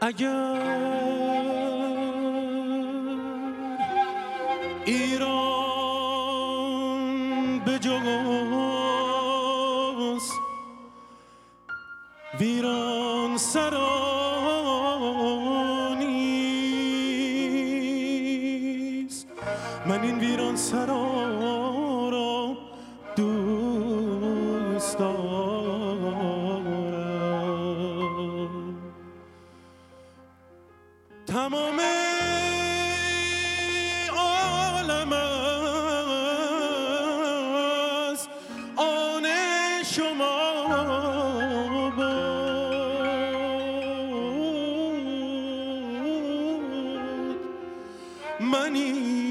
اگر ایران به جز ویران سرانیست من این ویران سرا را دوست تمام عالم از آن شما بود. من این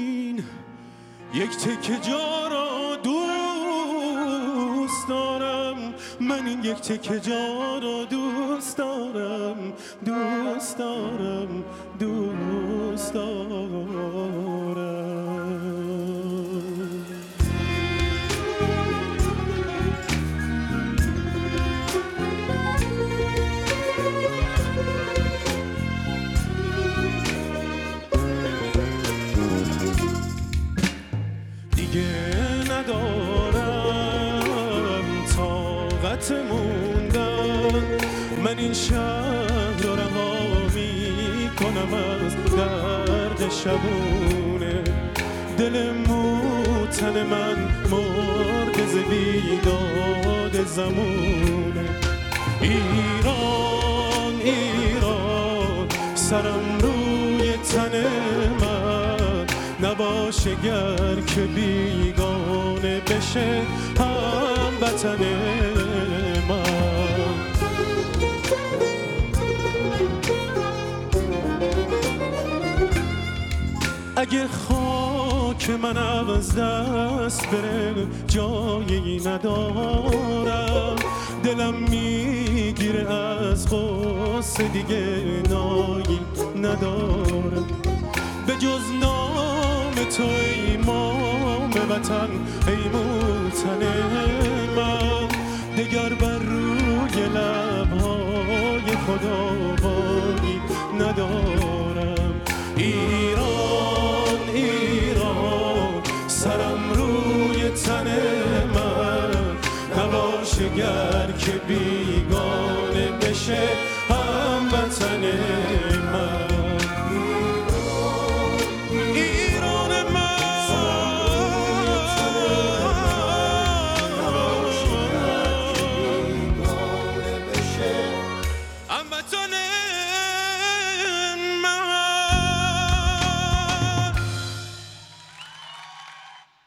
یک تکه جا را دوست دارم. من این یک تکه جا را دوست دارم. دوست دارم. دوست دارم. طاقت موندن من این شهر را رها می کنم از درد شبونه. دل موتن من مرد ز بیداد زمونه. ایران ایران سرم روی تن من. نباشه گر که بیگانه بشه هم وطن اگه خاک من از دست بره جایی ندارم. دلم می‌گیره از غصه دیگه نایی ندارم. به جز نام تو ای مام وطن ای موتن من. دگر بر روی لبهای خداوایی نباشه گر که بیگانه بشه هم وطن من